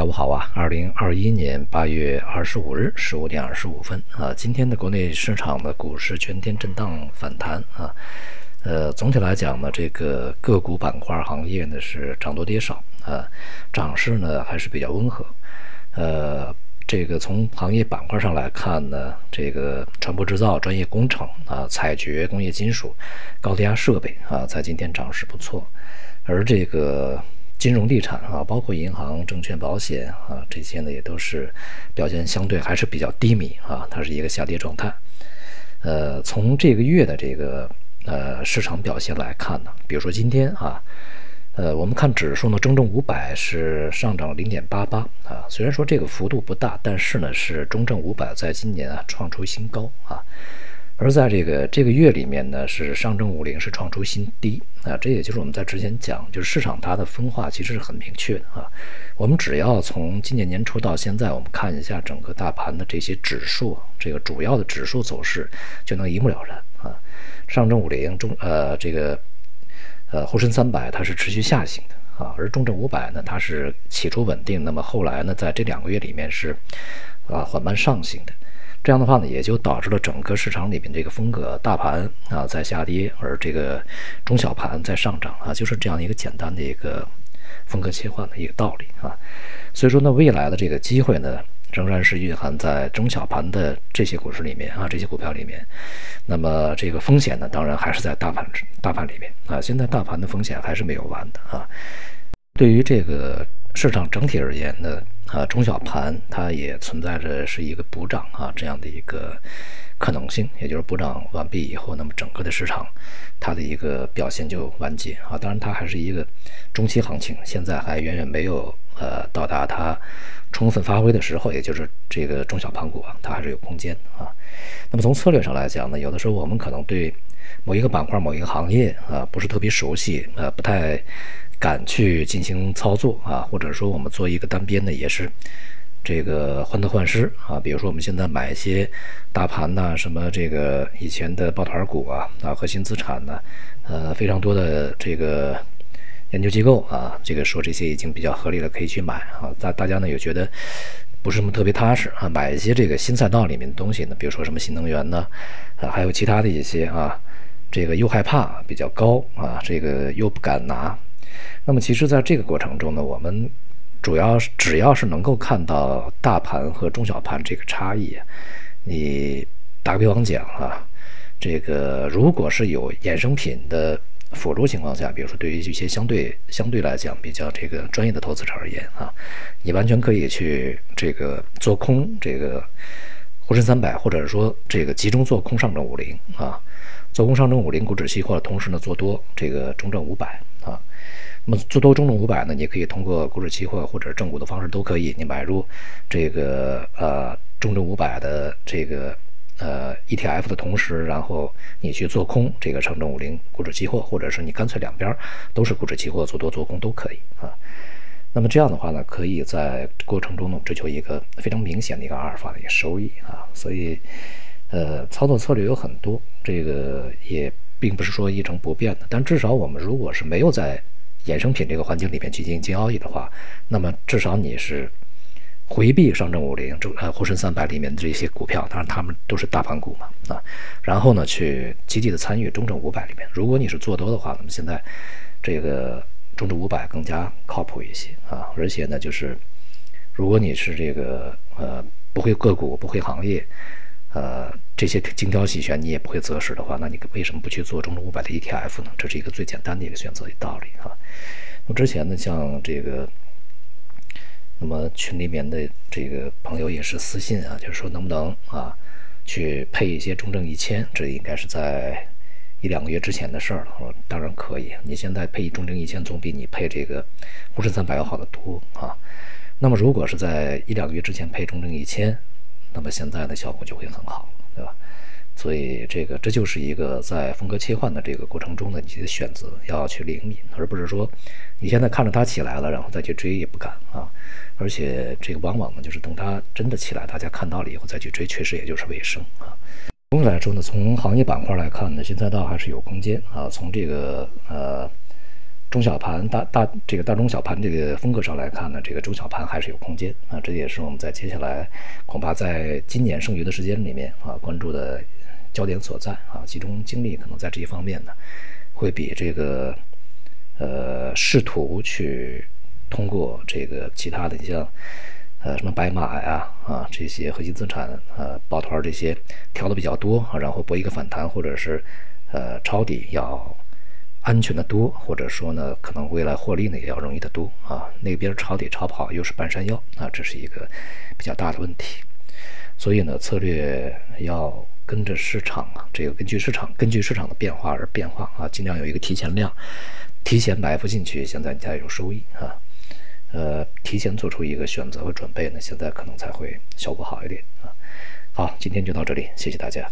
下午好啊，二零二一年八月二十五日十五点二十五分啊，今天的国内市场的股市全天震荡反弹啊，呃，总体来讲呢，这个个股板块行业呢是涨多跌少啊，涨势呢还是比较温和，呃，这个从行业板块上来看呢，这个船舶制造、专业工程啊、采掘、工业金属、高低压设备啊，在今天涨势不错，而这个。金融地产啊，包括银行、证券、保险啊，这些呢也都是表现相对还是比较低迷啊，它是一个下跌状态。呃，从这个月的这个呃市场表现来看呢，比如说今天啊，呃，我们看指数呢，中证五百是上涨零点八八啊，虽然说这个幅度不大，但是呢是中证五百在今年啊创出新高啊。而在这个这个月里面呢，是上证五零是创出新低啊，这也就是我们在之前讲，就是市场它的分化其实是很明确的啊。我们只要从今年年初到现在，我们看一下整个大盘的这些指数，这个主要的指数走势就能一目了然啊。上证五零中呃这个呃沪深三百它是持续下行的啊，而中证五百呢，它是起初稳定，那么后来呢，在这两个月里面是啊缓慢上行的。这样的话呢，也就导致了整个市场里面这个风格，大盘啊在下跌，而这个中小盘在上涨啊，就是这样一个简单的一个风格切换的一个道理啊。所以说呢，未来的这个机会呢，仍然是蕴含在中小盘的这些股市里面啊，这些股票里面。那么这个风险呢，当然还是在大盘大盘里面啊。现在大盘的风险还是没有完的啊。对于这个市场整体而言呢。啊，中小盘它也存在着是一个补涨啊这样的一个可能性，也就是补涨完毕以后，那么整个的市场它的一个表现就完结啊。当然，它还是一个中期行情，现在还远远没有呃到达它充分发挥的时候，也就是这个中小盘股啊，它还是有空间啊。那么从策略上来讲呢，有的时候我们可能对某一个板块、某一个行业啊不是特别熟悉，呃，不太。敢去进行操作啊，或者说我们做一个单边的也是这个患得患失啊。比如说我们现在买一些大盘呐，什么这个以前的抱团股啊啊，核心资产呢，呃，非常多的这个研究机构啊，这个说这些已经比较合理了，可以去买啊。大大家呢也觉得不是什么特别踏实啊，买一些这个新赛道里面的东西呢，比如说什么新能源呢，啊，还有其他的一些啊，这个又害怕比较高啊，这个又不敢拿。那么，其实，在这个过程中呢，我们主要是只要是能够看到大盘和中小盘这个差异，你打个比方讲啊，这个如果是有衍生品的辅助情况下，比如说对于一些相对相对来讲比较这个专业的投资者而言啊，你完全可以去这个做空这个沪深三百，或者说这个集中做空上证五零啊，做空上证五零股指期货，同时呢做多这个中证五百啊。那么做多中证五百呢，你可以通过股指期货或者正股的方式都可以，你买入这个呃中证五百的这个呃 ETF 的同时，然后你去做空这个上证五零股指期货，或者是你干脆两边都是股指期货做多做空都可以啊。那么这样的话呢，可以在过程中呢追求一个非常明显的一个阿尔法的一个收益啊。所以呃操作策略有很多，这个也并不是说一成不变的，但至少我们如果是没有在衍生品这个环境里面去进行交易的话，那么至少你是回避上证五零、中呃沪深三百里面的这些股票，当然他们都是大盘股嘛啊，然后呢去积极的参与中证五百里面。如果你是做多的话，那么现在这个中证五百更加靠谱一些啊，而且呢就是如果你是这个呃不会个股、不会行业。呃，这些精挑细选你也不会择时的话，那你为什么不去做中证五百的 ETF 呢？这是一个最简单的一个选择的道理啊。那之前呢，像这个，那么群里面的这个朋友也是私信啊，就是说能不能啊去配一些中证一千？这应该是在一两个月之前的事儿了。当然可以，你现在配中证一千总比你配这个沪深三百要好得多啊。那么如果是在一两个月之前配中证一千，那么现在的效果就会很好，对吧？所以这个这就是一个在风格切换的这个过程中呢，你的选择要去灵敏，而不是说你现在看着它起来了，然后再去追也不敢啊。而且这个往往呢，就是等它真的起来，大家看到了以后再去追，确实也就是尾声啊。总体来说呢，从行业板块来看呢，新赛道还是有空间啊。从这个呃中小盘大大这个大中小盘这个风格上来看呢，这个中小盘还是有空间啊，这也是我们在接下来恐怕在今年剩余的时间里面啊关注的焦点所在啊，集中精力可能在这一方面呢，会比这个呃试图去通过这个其他的你像呃什么白马呀啊这些核心资产呃抱团这些调的比较多啊，然后博一个反弹或者是呃抄底要。安全的多，或者说呢，可能未来获利呢也要容易的多啊。那边抄底抄跑又是半山腰啊，这是一个比较大的问题。所以呢，策略要跟着市场啊，这个根据市场根据市场的变化而变化啊，尽量有一个提前量，提前埋伏进去，现在你才有收益啊。呃，提前做出一个选择和准备呢，现在可能才会效果好一点啊。好，今天就到这里，谢谢大家。